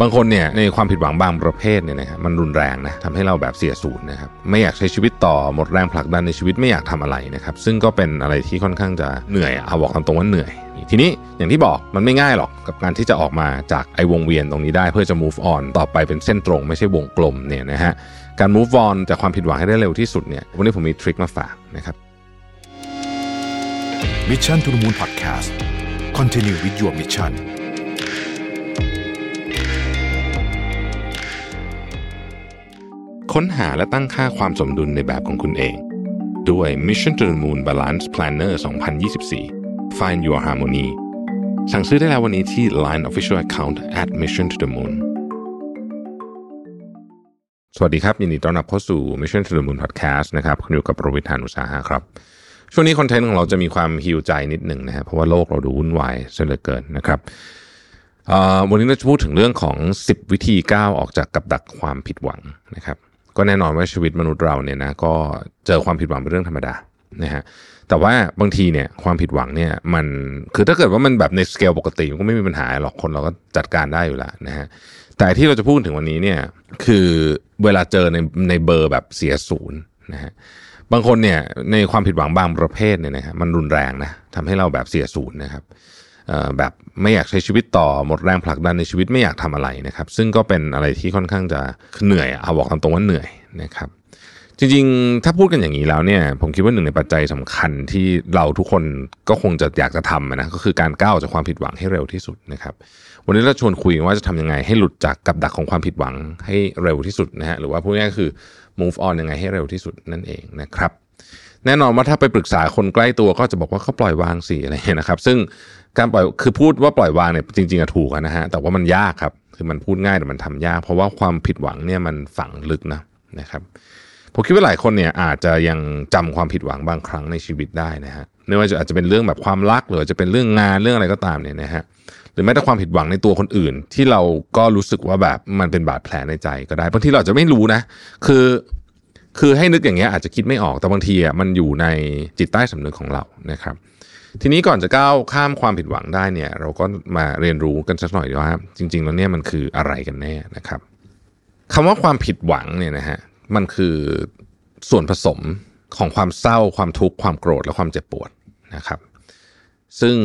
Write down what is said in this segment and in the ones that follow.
บางคนเนี่ยในความผิดหวังบางประเภทเนี่ยนะครับมันรุนแรงนะทำให้เราแบบเสียศูนย์นะครับไม่อยากใช้ชีวิตต่อหมดแรงผลักดันในชีวิตไม่อยากทำอะไรนะครับซึ่งก็เป็นอะไรที่ค่อนข้างจะเหนื่อยเอาบอกตามตรงว่าเหนื่อย ทีนี้อย่างที่บอกมันไม่ง่ายหรอกกับการที่จะออกมาจากไอ้วงเวียนตรงนี้ได้เพื่อจะ move on ต่อไปเป็นเส้นตรง ไม่ใช่วงกลมเนี่ยนะฮะการ move on จากความผิดหวังให้ได้เร็วที่สุดเนี่ยวันนี้ผมมีทริคมาฝากนะครับ Mission to the Moon Podcast Continue with your mission ค้นหาและตั้งค่าความสมดุลในแบบของคุณเอง ด้วย Mission to the Moon Balance Planner 2024 Find Your Harmony สั่งซื้อได้แล้ววันนี้ที่ Line Official Account at Mission to the Moon สวัสดีครับ ยินดีต้อนรับเข้าสู่ Mission to the Moon Podcast นะครับคุณอยู่กับประวิทยานุสาหะครับ ช่วงนี้คอนเทนต์ของเราจะมีความฮิวใจนิดหนึ่งนะครับเพราะว่าโลกเราดูวุ่นวายเสียเหลือเกินนะครับวันนี้เราจะพูดถึงเรื่องของ 10 วิธีก้าวออกจากกับดักความผิดหวังนะครับ ก็แน่นอนว่าชีวิตมนุษย์เราเนี่ยนะก็เจอความผิดหวังเป็นเรื่องธรรมดานะฮะแต่ว่าบางทีเนี่ยความผิดหวังเนี่ยมันคือถ้าเกิดว่ามันแบบในสเกลปกติมันก็ไม่มีปัญหาหรอกคนเราก็จัดการได้อยู่แล้วนะฮะแต่ที่เราจะพูดถึงวันนี้เนี่ยคือเวลาเจอในในเบอร์แบบเสียศูนย์นะฮะบางคนเนี่ยในความผิดหวังบางประเภทเนี่ยนะครับมันรุนแรงนะทำให้เราแบบเสียศูนย์นะครับแบบไม่อยากใช้ชีวิตต่อหมดแรงผลักดันในชีวิตไม่อยากทำอะไรนะครับ ซึ่งก็เป็นอะไรที่ค่อนข้างจะเหนื่อยเอาบอกตามตรงว่าเหนื่อย นะครับจริงๆ ถ้าพูดกันอย่างนี้แล้วเนี่ยผมคิดว่าหนึ่งในปัจจัยสำคัญที่เราทุกคนก็คงจะอยากจะทำนะก็คือการก้าวจากความผิดหวังให้เร็วที่สุดนะครับวันนี้เราชวนคุยว่าจะทำยังไงให้หลุดจากกับดักของความผิดหวังให้เร็วที่สุดนะฮะหรือว่าพูดง่ายๆคือ move on ยังไงให้เร็วที่สุดนั่นเองนะครับแน่นอนว่าถ้าไปปรึกษาคนใกล้ตัวก็จะบอกว่าเขาปล่อยวางสิอะไรนะครับ ซึ่งการปล่อยคือพูดว่าปล่อยวางเนี่ยจริงๆอะถูกนะฮะแต่ว่ามันยากครับคือมันพูดง่ายแต่มันทำยาก เพราะว่าความผิดหวังเนี่ยมันฝังลึกนะ นะครับผมคิดว่าหลายคนเนี่ยอาจจะยังจำความผิดหวังบางครั้งในชีวิตได้นะฮะไม่ว่าจะอาจจะเป็นเรื่องแบบความรักหรือจะเป็นเรื่องงานเรื่องอะไรก็ตามเนี่ยนะฮะหรือแม้แต่ความผิดหวังในตัวคนอื่น ที่เราก็รู้สึกว่าแบบมันเป็นบาดแผลในใจก็ได้บางทีเราอาจจะไม่รู้นะ คือ คือให้นึกอย่างเงี้ยอาจจะคิดไม่ออกแต่บางทีอะมันอยู่ในจิตใต้สำนึกของเรานะครับ ทีนี้ก่อนจะก้าวข้ามความผิดหวังได้เนี่ย เราก็มาเรียนรู้กันสักหน่อยดีว่าจริง ๆ แล้วเนี่ยมันคืออะไรกันแน่นะครับ คำว่าความผิดหวังเนี่ยนะฮะมันคือส่วนผสมของความเศร้าความทุกข์ความโกรธและความเจ็บปวดนะครับ ซึ่ง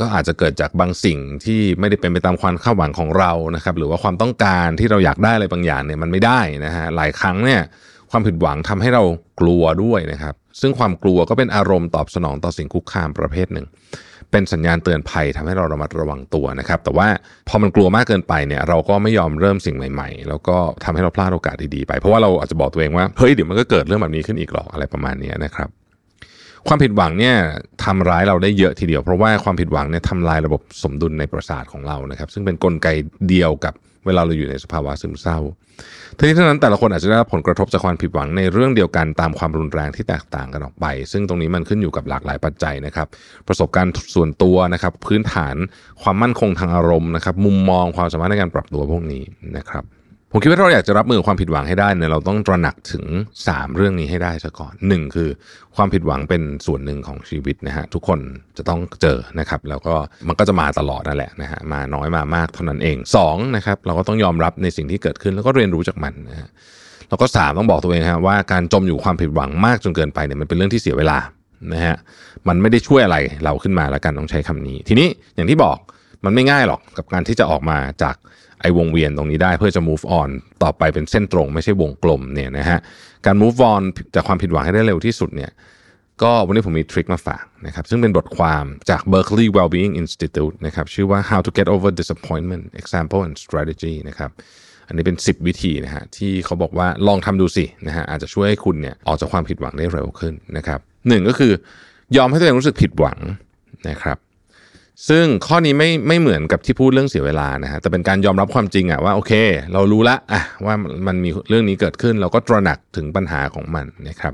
ก็อาจจะเกิดจากบางสิ่งที่ไม่ได้เป็นไปตามความคาดหวังของเรานะครับ หรือว่าความต้องการที่เราอยากได้อะไรบางอย่างเนี่ยมันไม่ได้นะฮะหลายครั้งเนี่ย ความผิดหวังทำให้เรากลัวด้วยนะครับ ซึ่งความกลัวก็เป็นอารมณ์ตอบสนองต่อสิ่งคุกคามประเภทหนึ่ง เป็นสัญญาณเตือนภัยทำให้เราระมัดระวังตัวนะครับ แต่ว่าพอมันกลัวมากเกินไปเนี่ย เราก็ไม่ยอมเริ่มสิ่งใหม่ ๆ แล้วก็ทำให้เราพลาดโอกาสดีๆไป เพราะว่าเราอาจจะบอกตัวเองว่าเฮ้ยเดี๋ยวมันก็เกิดเรื่องแบบนี้ขึ้นอีกหรอกอะไรประมาณนี้นะครับความผิดหวังเนี่ยทำร้ายเราได้เยอะทีเดียว เพราะว่าความผิดหวังเนี่ยทำลายระบบสมดุลในประสาทของเรานะครับ ซึ่งเป็นนกลไกเดียวกับ เวลาเราอยู่ในสภาวะซึมเศร้าทั้งนี้ทั้งนั้นแต่ละคนอาจจะได้รับผลกระทบจากความผิดหวังในเรื่องเดียวกันตามความรุนแรงที่แตกต่างกันออกไป ซึ่งตรงนี้มันขึ้นอยู่กับหลากหลายปัจจัยนะครับ ประสบการณ์ส่วนตัวนะครับ พื้นฐานความมั่นคงทางอารมณ์นะครับ มุมมองความสามารถในการปรับตัวพวกนี้นะครับ ผมคิดว่าเราอยากจะรับมือความผิดหวังให้ได้เนี่ยเราต้องตระหนักถึง 3 เรื่องนี้ให้ได้ซะก่อนหนึ่งคือความผิดหวังเป็นส่วนหนึ่งของชีวิตนะฮะทุกคนจะต้องเจอนะครับ แล้วก็มันก็จะมาตลอดนั่นแหละนะฮะมาน้อยมามากเท่านั้นเอง2นะครับเราก็ต้องยอมรับในสิ่งที่เกิดขึ้นแล้วก็เรียนรู้จากมันนะฮะแล้วก็ 3 ต้องบอกตัวเองฮะว่าการจมอยู่ความผิดหวังมากจนเกินไปเนี่ยมันเป็นเรื่องที่เสียเวลานะฮะมันไม่ได้ช่วยอะไรเราขึ้นมาแล้วกันต้องใช้คำนี้ ทีนี้อย่างที่บอกมันไม่ง่ายหรอกกับการที่จะออกมาจาก ไอ้วงเวียนตรงนี้ได้เพื่อจะ move on ต่อไปเป็นเส้นตรงไม่ใช่วงกลมเนี่ยนะฮะการ move on จากความผิดหวังให้ได้เร็วที่สุดเนี่ยก็วันนี้ผมมีทริคมาฝากนะครับซึ่งเป็นบทความจาก Berkeley Wellbeing Institute นะครับชื่อว่า How to Get Over Disappointment Example and Strategy นะครับอันนี้เป็น 10 วิธีนะฮะที่เขาบอกว่าลองทำดูสินะฮะอาจจะช่วยให้คุณเนี่ยออกจากความผิดหวังได้เร็วขึ้นนะครับหนึ่งก็คือยอมให้ตัวเองรู้สึกผิดหวังนะครับ ซึ่งข้อนี้ไม่ไม่เหมือนกับที่พูดเรื่องเสียเวลานะฮะแต่เป็นการยอมรับความจริงอะว่าโอเค เรารู้ละอะว่ามันมีเรื่องนี้เกิดขึ้น เราก็ตระหนักถึงปัญหาของมันนะครับ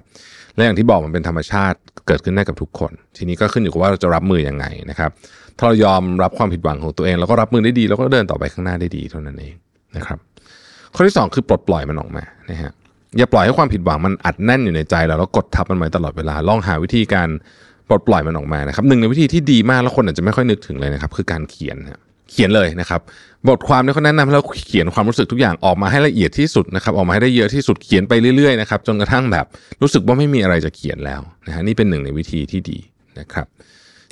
และอย่างที่บอกมันเป็นธรรมชาติเกิดขึ้นได้กับทุกคน ทีนี้ก็ขึ้นอยู่กับว่าเราจะรับมือยังไงนะครับถ้าเรายอมรับความผิดหวังของตัวเองแล้วก็รับมือได้ดี แล้วก็เดินต่อไปข้างหน้าได้ดีเท่านั้นเองนะครับ ข้อที่ 2 คือปลดปล่อยมันออกมานะฮะอย่าปล่อยให้ความผิดหวังมันอัดแน่นอยู่ในใจเราแล้วกดทับมันไว้ตลอดเวลาลองหาวิธีการ ปลดปล่อยมันออกมานะครับหนึ่งในวิธีที่ดีมากแล้วคนอาจจะไม่ค่อยนึกถึงเลยนะครับ คือการเขียนเขียนเลยนะครับ บทความเนี่ยเขาแนะนำให้เราเขียนความรู้สึกทุกอย่างออกมาให้ละเอียดที่สุดนะครับ ออกมาให้ได้เยอะที่สุดเขียนไปเรื่อยๆนะครับจนกระทั่งแบบ รู้สึกว่าไม่มีอะไรจะเขียนแล้วนะฮะนี่เป็นหนึ่งในวิธีที่ดีนะครับ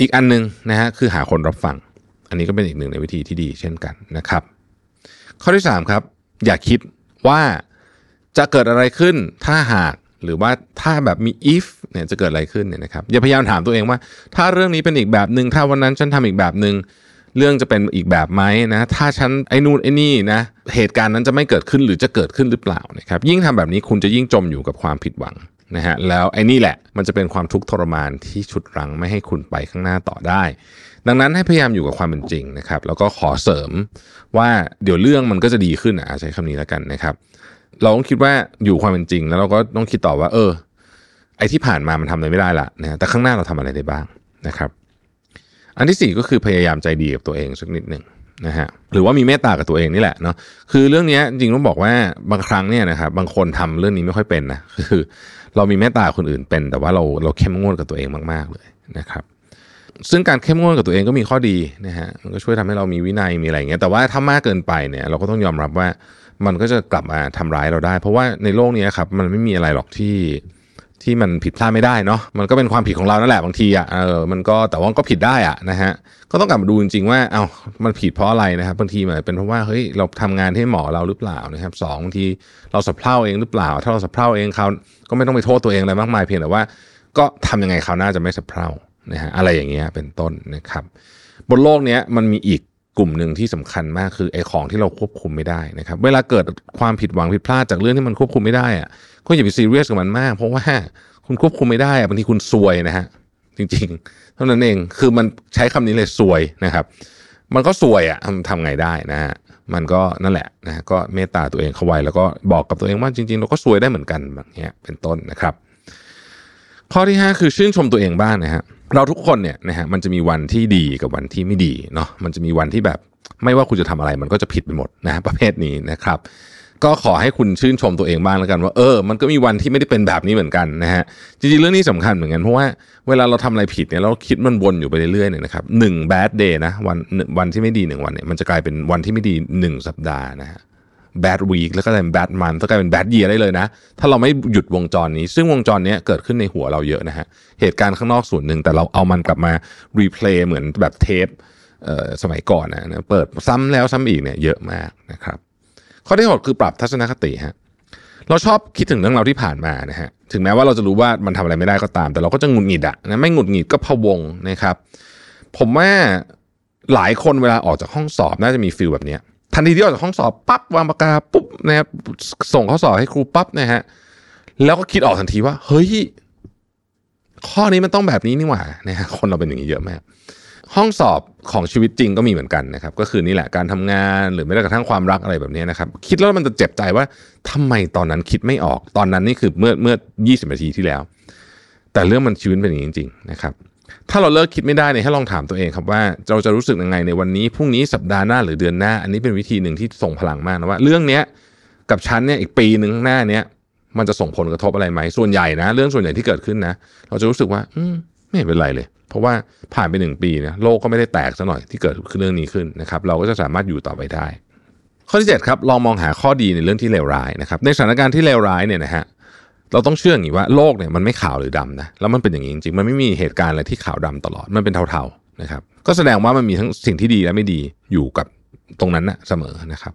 อีกอันหนึงนะฮะคือหาคนรับฟัง อันนี้ก็เป็นอีกหนึ่งในวิธีที่ดีเช่นกันนะครับ ข้อที่สามครับอย่าคิดว่าจะเกิดอะไรขึ้นถ้าหาก หรือว่าถ้าแบบมี if เนี่ยจะเกิดอะไรขึ้นเนี่ยนะครับอย่าพยายามถามตัวเองว่า ถ้าเรื่องนี้เป็นอีกแบบหนึ่งถ้าวันนั้นฉันทำอีกแบบหนึ่งเรื่องจะเป็นอีกแบบไหมนะถ้าฉันไอ้นู่นไอ้นี่นะเหตุการณ์นั้นจะไม่เกิดขึ้นหรือจะเกิดขึ้นหรือเปล่านะครับยิ่งทำแบบนี้คุณจะยิ่งจมอยู่กับความผิดหวังนะฮะแล้วไอ้นี่แหละมันจะเป็นความทุกข์ทรมานที่ฉุดรั้งไม่ให้คุณไปข้างหน้าต่อได้ ดังนั้นให้พยายามอยู่กับความเป็นจริงนะครับแล้วก็ขอเสริมว่าเดี๋ยวเรื่องมันก็จะดีขึ้นอะใช้คำนี้แล้วกันนะครับ เราต้องคิดว่าอยู่ความเป็นจริง แล้วเราก็ต้องคิดต่อว่า เออ ไอ้ที่ผ่านมามันทำอะไรไม่ได้ละนะแต่ข้างหน้าเราทำอะไรได้บ้างนะครับ อันที่สี่ก็คือพยายามใจดีกับตัวเองสักนิดหนึ่งนะฮะหรือว่ามีเมตตากับตัวเองนี่แหละเนาะคือเรื่องนี้จริงต้องบอกว่าบางครั้งเนี่ยนะครับบางคนทำเรื่องนี้ไม่ค่อยเป็นนะคือเรามีเมตตาคนอื่นเป็น แต่ว่าเราเราเข้มงวดกับตัวเองมาก ๆเลยนะครับ ซึ่งการเข้มงวดกับตัวเองก็มีข้อดีนะฮะมันก็ช่วยทำให้เรามีวินัยมีอะไรอย่างเงี้ยแต่ว่าถ้ามากเกินไปเนี่ยเราก็ต้องยอมรับว่า มันก็จะกลับมาทำร้ายเราได้ เพราะว่าในโลกนี้ครับมันไม่มีอะไรหรอกที่ที่มันผิดพลาดไม่ได้เนาะมันก็เป็นความผิดของเรานั่นแหละบางทีอะเออมันก็แต่ว่าก็ผิดได้อะนะฮะก็ต้องกลับมาดูจริงๆว่าเอ้ามันผิดเพราะอะไรนะครับบางทีมันเป็นเพราะว่าเฮ้ยเราทำงานให้หมอเราหรือเปล่านะครับสองบางทีเราสับเพร่าเองหรือเปล่า ถ้าเราสับเพร่าเองเขาก็ไม่ต้องไปโทษตัวเองอะไรมากมายเพียงแต่ว่า ก็ทำยังไงเขาวหน่าจะไม่สับเพร่านะฮะอะไรอย่างเงี้ยเป็นต้นนะครับ บนโลกเนี้ยมันมีอีก กลุ่มหนึ่งที่สำคัญมากคือไอ้ของที่เราควบคุมไม่ได้นะครับ เวลาเกิดความผิดหวังผิดพลาดจากเรื่องที่มันควบคุมไม่ได้อะก็อย่าไปซีเรียสกับมันมาก เพราะว่าคุณควบคุมไม่ได้อะบางทีคุณซวยนะฮะจริงๆ เท่านั้นเองคือมันใช้คำนี้เลยซวยนะครับ มันก็ซวยอะทำทำไงได้นะฮะมันก็นั่นแหละนะฮะก็เมตตาตัวเองเข้าไว้แล้วก็บอกกับตัวเองว่าจริงๆ เราก็ซวยได้เหมือนกันแบบเนี้ยเป็นต้นนะครับ ข้อที่ 5 คือชื่นชมตัวเองบ้างนะฮะ เราทุกคนเนี่ยนะฮะมันจะมีวันที่ดีกับวันที่ไม่ดีเนาะมันจะมีวันที่แบบไม่ว่าคุณจะทำอะไรมันก็จะผิดไปหมดนะฮะประเภทนี้นะครับ ก็ขอให้คุณชื่นชมตัวเองบ้างแล้วกันว่าเออ มันก็มีวันที่ไม่ได้เป็นแบบนี้เหมือนกันนะฮะจริงๆเรื่องนี้สำคัญเหมือนกันเพราะว่าเวลาเราทำอะไรผิดเนี่ยเราคิดมันวนอยู่ไปเรื่อยๆเนี่ยนะครับหนึ่ง bad day นะวันวันที่ไม่ดีหนึ่งวันเนี่ยมันจะกลายเป็นวันที่ไม่ดีหนึ่งสัปดาห์นะฮะ bad week แล้วก็กลายเป็น bad month แล้วกลายเป็น bad year ได้เลยนะ ถ้าเราไม่หยุดวงจรนี้ ซึ่งวงจรนี้เกิดขึ้นในหัวเราเยอะนะฮะ เหตุการณ์ข้างนอกส่วนหนึ่ง แต่เราเอามันกลับมา replay เหมือนแบบเทปสมัยก่อนนะเปิดซ้ำแล้วซ้ำอีกเนี่ยเยอะมากนะครับข้อที่หกคือปรับทัศนคติฮะเราชอบคิดถึงเรื่องเราวที่ผ่านมานะฮะถึงแม้ว่าเราจะรู้ว่ามันทำอะไรไม่ได้ก็ตาม แต่เราก็จะหงุดหงิดอะนะไม่หงุดหงิดก็พะวงนะครับ ผมว่าหลายคนเวลาออกจากห้องสอบน่าจะมีฟิลแบบเนี้ย ทันทีที่ออกจากห้องสอบปั๊บวางปากกาปุ๊บนะครับส่งข้อสอบให้ครูปั๊บนะฮะแล้วก็คิดออกทันทีว่า เฮ้ย ข้อนี้มันต้องแบบนี้นี่หว่านะฮะคนเราเป็นอย่างนี้เยอะมากห้องสอบของชีวิตจริงก็มีเหมือนกันนะครับ ก็คือนี่แหละการทำงานหรือไม่ได้กระทั่งความรักอะไรแบบนี้นะครับ คิดแล้วมันจะเจ็บใจว่าทำไมตอนนั้นคิดไม่ออกตอนนั้นนี่คือเมื่อเมื่อ 20 นาทีที่แล้ว แต่เรื่องมันชีวิตเป็นอย่างนี้จริง ๆ นะครับ ถ้าเราเลิกคิดไม่ได้เนี่ยให้ลองถามตัวเองครับว่าเราจะรู้สึกยังไงในวันนี้พรุ่งนี้สัปดาห์หน้าหรือเดือนหน้า อันนี้เป็นวิธีหนึ่งที่ส่งพลังมากนะว่า เรื่องเนี้ยกับฉันเนี่ยอีกปีหนึ่งหน้าเนี้ยมันจะส่งผลกระทบอะไรไหมส่วนใหญ่นะ เรื่องส่วนใหญ่ที่เกิดขึ้นนะ เราจะรู้สึกว่า อืมไม่เป็นไรเลย เพราะว่าผ่านไปหนึ่งปีเนี่ยโลกก็ไม่ได้แตกซะหน่อยที่เกิดขึ้นเรื่องนี้ขึ้นนะครับ เราก็จะสามารถอยู่ต่อไปได้ ข้อที่เจ็ดครับลองมองหาข้อดีในเรื่องที่เลวร้ายนะครับในสถานการณ์ที่เลวร้ายเนี่ยนะฮะ เราต้องเชื่ออย่างนี้ว่าโลกเนี่ยมันไม่ขาวหรือดำนะแล้วมันเป็นอย่างนี้จริงๆมันไม่มีเหตุการณ์อะไรที่ขาวดำตลอดมันเป็นเทาๆนะครับ ก็แสดงว่ามันมีทั้งสิ่งที่ดีและไม่ดีอยู่กับตรงนั้นนะเสมอนะครับ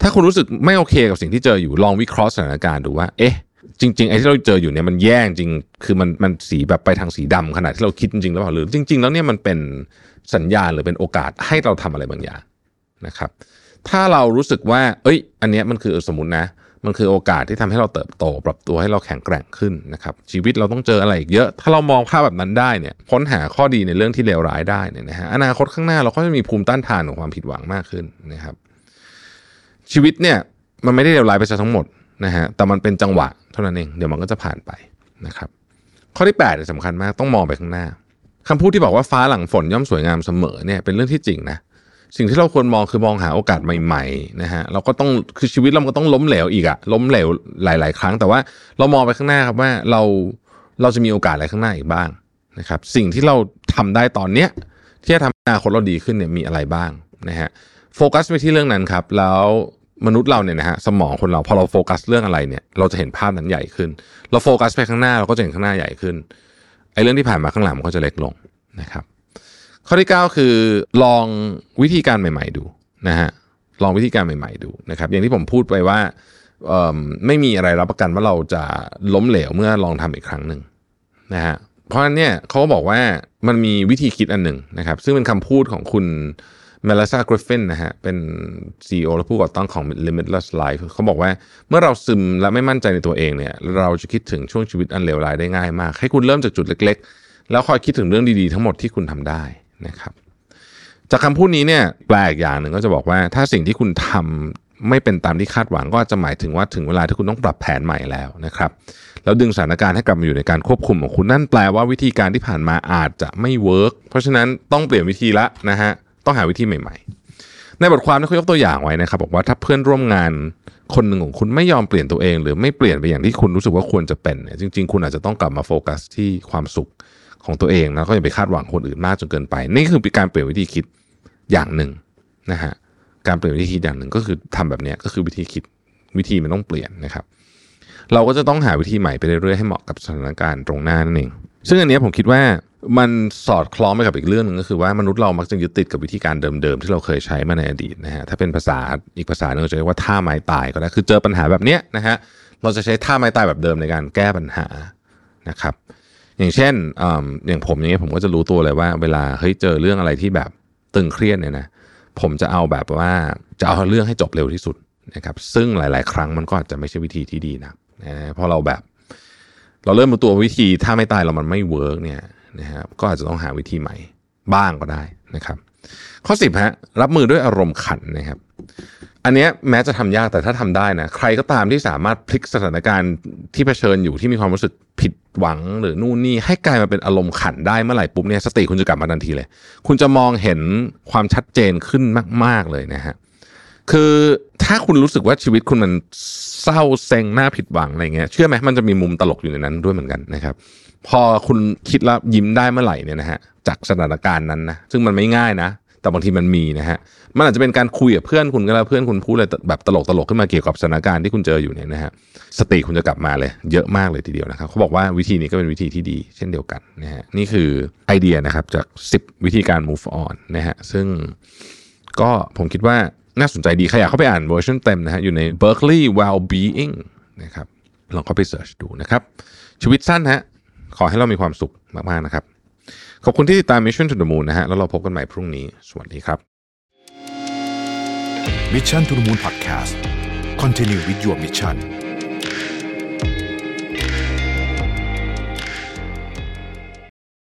ถ้าคุณรู้สึกไม่โอเคกับสิ่งที่เจออยู่ลองวิเคราะห์สถานการณ์ดูว่าเอ๊ะจริงๆไอ้ที่เราเจออยู่เนี่ยมันแย่จริงคือมันมันสีแบบไปทางสีดำขนาดที่เราคิดจริงๆแล้วเปล่าหรือ จริง ๆ แล้วเนี่ยมันเป็นสัญญาณหรือเป็นโอกาสให้เราทำอะไรบางอย่างนะครับ ถ้าเรารู้สึกว่า เอ้ย อันเนี้ยมันคือสมมตินะ มันคือโอกาสที่ทำให้เราเติบโต ปรับตัวให้เราแข็งแกร่งขึ้นนะครับ ชีวิตเราต้องเจออะไรอีกเยอะ ถ้าเรามองภาพแบบนั้นได้เนี่ยค้นหาข้อดีในเรื่องที่เลวร้ายได้เนี่ยนะฮะอนาคตข้างหน้าเราก็จะมีภูมิต้านทานของความผิดหวังมากขึ้นนะครับ ชีวิตเนี่ยมันไม่ได้เลวร้ายไปซะทั้งหมดนะฮะแต่มันเป็นจังหวะเท่านั้นเองเดี๋ยวมันก็จะผ่านไปนะครับ ข้อที่8เนี่ยสำคัญมากต้องมองไปข้างหน้าคำพูดที่บอกว่าฟ้าหลังฝนย่อมสวยงามเสมอเนี่ยเป็นเรื่องที่จริงนะ สิ่งที่เราควรมองคือมองหาโอกาสใหม่ๆนะฮะเราก็ต้องคือชีวิตเราก็ต้องล้มเหลวอีกอะล้มเหลวหลาย ๆ ครั้ง แต่ว่าเรามองไปข้างหน้าครับว่าเราเราจะมีโอกาสอะไรข้างหน้าอีกบ้างนะครับ สิ่งที่เราทำได้ตอนเนี้ยที่จะทำให้อนาคตเราดีขึ้นเนี่ยมีอะไรบ้างนะฮะโฟกัสไปที่เรื่องนั้นครับ แล้วมนุษย์เราเนี่ยนะฮะสมองคนเราพอเราโฟกัสเรื่องอะไรเนี่ย เราจะเห็นภาพนั้นใหญ่ขึ้น เราโฟกัสไปข้างหน้าเราก็จะเห็นข้างหน้าใหญ่ขึ้นไอ้เรื่องที่ผ่านมาข้างหลังมันก็จะเล็กลงนะครับ ข้อที่ 9 คือลองวิธีการใหม่ ๆ ดูนะฮะลองวิธีการใหม่ ๆ ดูนะครับ อย่างที่ผมพูดไปว่าไม่มีอะไรรับประกันว่าเราจะล้มเหลวเมื่อลองทำอีกครั้งหนึ่งนะฮะเพราะฉะนั้นเนี่ยเขาบอกว่ามันมีวิธีคิดอันหนึ่งนะครับ ซึ่งเป็นคำพูดของคุณเมล s ซากริฟฟินนะฮะเป็น CEO และผู้ก่อตั้งของ Limitless Life เขาบอกว่าเมื่อเราซึมและไม่มั่นใจในตัวเองเนี่ย เราจะคิดถึงช่วงชีวิตอันเลวร้ายได้ง่ายมาก ให้คุณเริ่มจากจุดเล็ก ๆ แล้วคอยคิดถึงเรื่องดีๆทั้งหมดที่คุณทำได้ นะครับ จากคำพูดนี้เนี่ยแปลอีกอย่างหนึ่งก็จะบอกว่า ถ้าสิ่งที่คุณทำไม่เป็นตามที่คาดหวังก็จะหมายถึงว่าถึงเวลาที่คุณต้องปรับแผนใหม่แล้วนะครับแล้วดึงสถานการณ์ให้กลับมาอยู่ในการควบคุมของคุณนั่นแปลว่าวิธีการที่ผ่านมาอาจจะไม่ work เพราะฉะนั้นต้องเปลี่ยนวิธีละนะฮะต้องหาวิธีใหม่ๆ ในบทความที่เขายกตัวอย่างไว้นะครับบอกว่าถ้าเพื่อนร่วมงานคนหนึ่งของคุณไม่ยอมเปลี่ยนตัวเอง หรือไม่เปลี่ยนไปอย่างที่คุณรู้สึกว่าควรจะเป็นเนี่ยจริง ๆ คุณอาจจะต้องกลับมาโฟกัสที่ความสุข ของตัวเองแล้วก็อย่าไปคาดหวังคนอื่นมากจนเกินไป นี่คือการเปลี่ยนวิธีคิดอย่างหนึ่งนะฮะการเปลี่ยนวิธีคิดอย่างหนึ่งก็คือทำแบบนี้ก็คือวิธีคิดวิธีมันต้องเปลี่ยนนะครับ เราก็จะต้องหาวิธีใหม่ไปเรื่อยๆให้เหมาะกับสถานการณ์ตรงหน้านั่นเองซึ่งอันนี้ผมคิดว่ามันสอดคล้องไปกับอีกเรื่องนึงก็คือว่ามนุษย์เรามักจะยึดติดกับวิธีการเดิมๆที่เราเคยใช้มาในอดีตนะฮะถ้าเป็นภาษาอีกภาษาหนึ่งจะเรียกว่าท่าไม้ตายก็ได้คือเจอปัญหาแบบเนี้ยนะฮะเราจะใช้ท่าไม้ตายแบบเดิมในการแก้ปัญหานะครับ อย่างเช่นอย่างผมอย่างเงี้ยผมก็จะรู้ตัวเลยว่า เวลาเฮ้ยเจอเรื่องอะไรที่แบบตึงเครียดเนี่ยนะผมจะเอาแบบว่าจะเอาเรื่องให้จบเร็วที่สุดนะครับซึ่งหลาย ๆ ครั้งมันก็อาจจะไม่ใช่วิธีที่ดีนะเพราะเราแบบ เราเริ่มรู้ตัววิธีท่าไม้ตายเรามันไม่ work เนี่ยนะครับก็อาจจะต้องหาวิธีใหม่บ้างก็ได้นะครับ ข้อสิบฮะรับมือด้วยอารมณ์ขันนะครับ อันนี้แม้จะทำยากแต่ถ้าทำได้นะใครก็ตามที่สามารถพลิกสถานการณ์ที่เผชิญอยู่ที่มีความรู้สึกผิดหวังหรือนู่นนี่ให้กลายมาเป็นอารมณ์ขันได้เมื่อไหร่ปุ๊บเนี่ยสติคุณจะกลับมาทันทีเลย คุณจะมองเห็นความชัดเจนขึ้นมาก ๆเลยนะฮะคือถ้าคุณรู้สึกว่าชีวิตคุณมันเศร้าเซ็งหน้าผิดหวังอะไรเงี้ยเชื่อไหมมันจะมีมุมตลกอยู่ในนั้นด้วยเหมือนกันนะครับ พอคุณคิดแล้วยิ้มได้เมื่อไหร่เนี่ยนะฮะจากสถานการณ์นั้นนะซึ่งมันไม่ง่ายนะ แต่บางทีมันมีนะฮะ มันอาจจะเป็นการคุยกับเพื่อนคุณก็แล้วเพื่อนคุณพูดอะไรแบบตลกตลกขึ้นมาเกี่ยวกับสถานการณ์ที่คุณเจออยู่เนี่ยนะฮะ สติคุณจะกลับมาเลยเยอะมากเลยทีเดียวนะครับเขาบอกว่าวิธีนี้ก็เป็นวิธีที่ดี เช่นเดียวกันนะฮะ นี่คือไอเดียนะครับจาก 10 วิธีการ move on นะฮะ ซึ่งก็ผมคิดว่าน่าสนใจดีใครอยากเข้าไปอ่านเวอร์ชันเต็มนะฮะอยู่ใน Berkeley Wellbeing นะครับลองเข้าไป search ดูนะครับชีวิตสั้นฮะขอให้เรามีความสุขมากๆนะครับ ขอบคุณที่ติดตาม Mission to the Moon นะฮะแล้วเราพบกันใหม่พรุ่งนี้ สวัสดีครับ Mission to the Moon Podcast Continue with your mission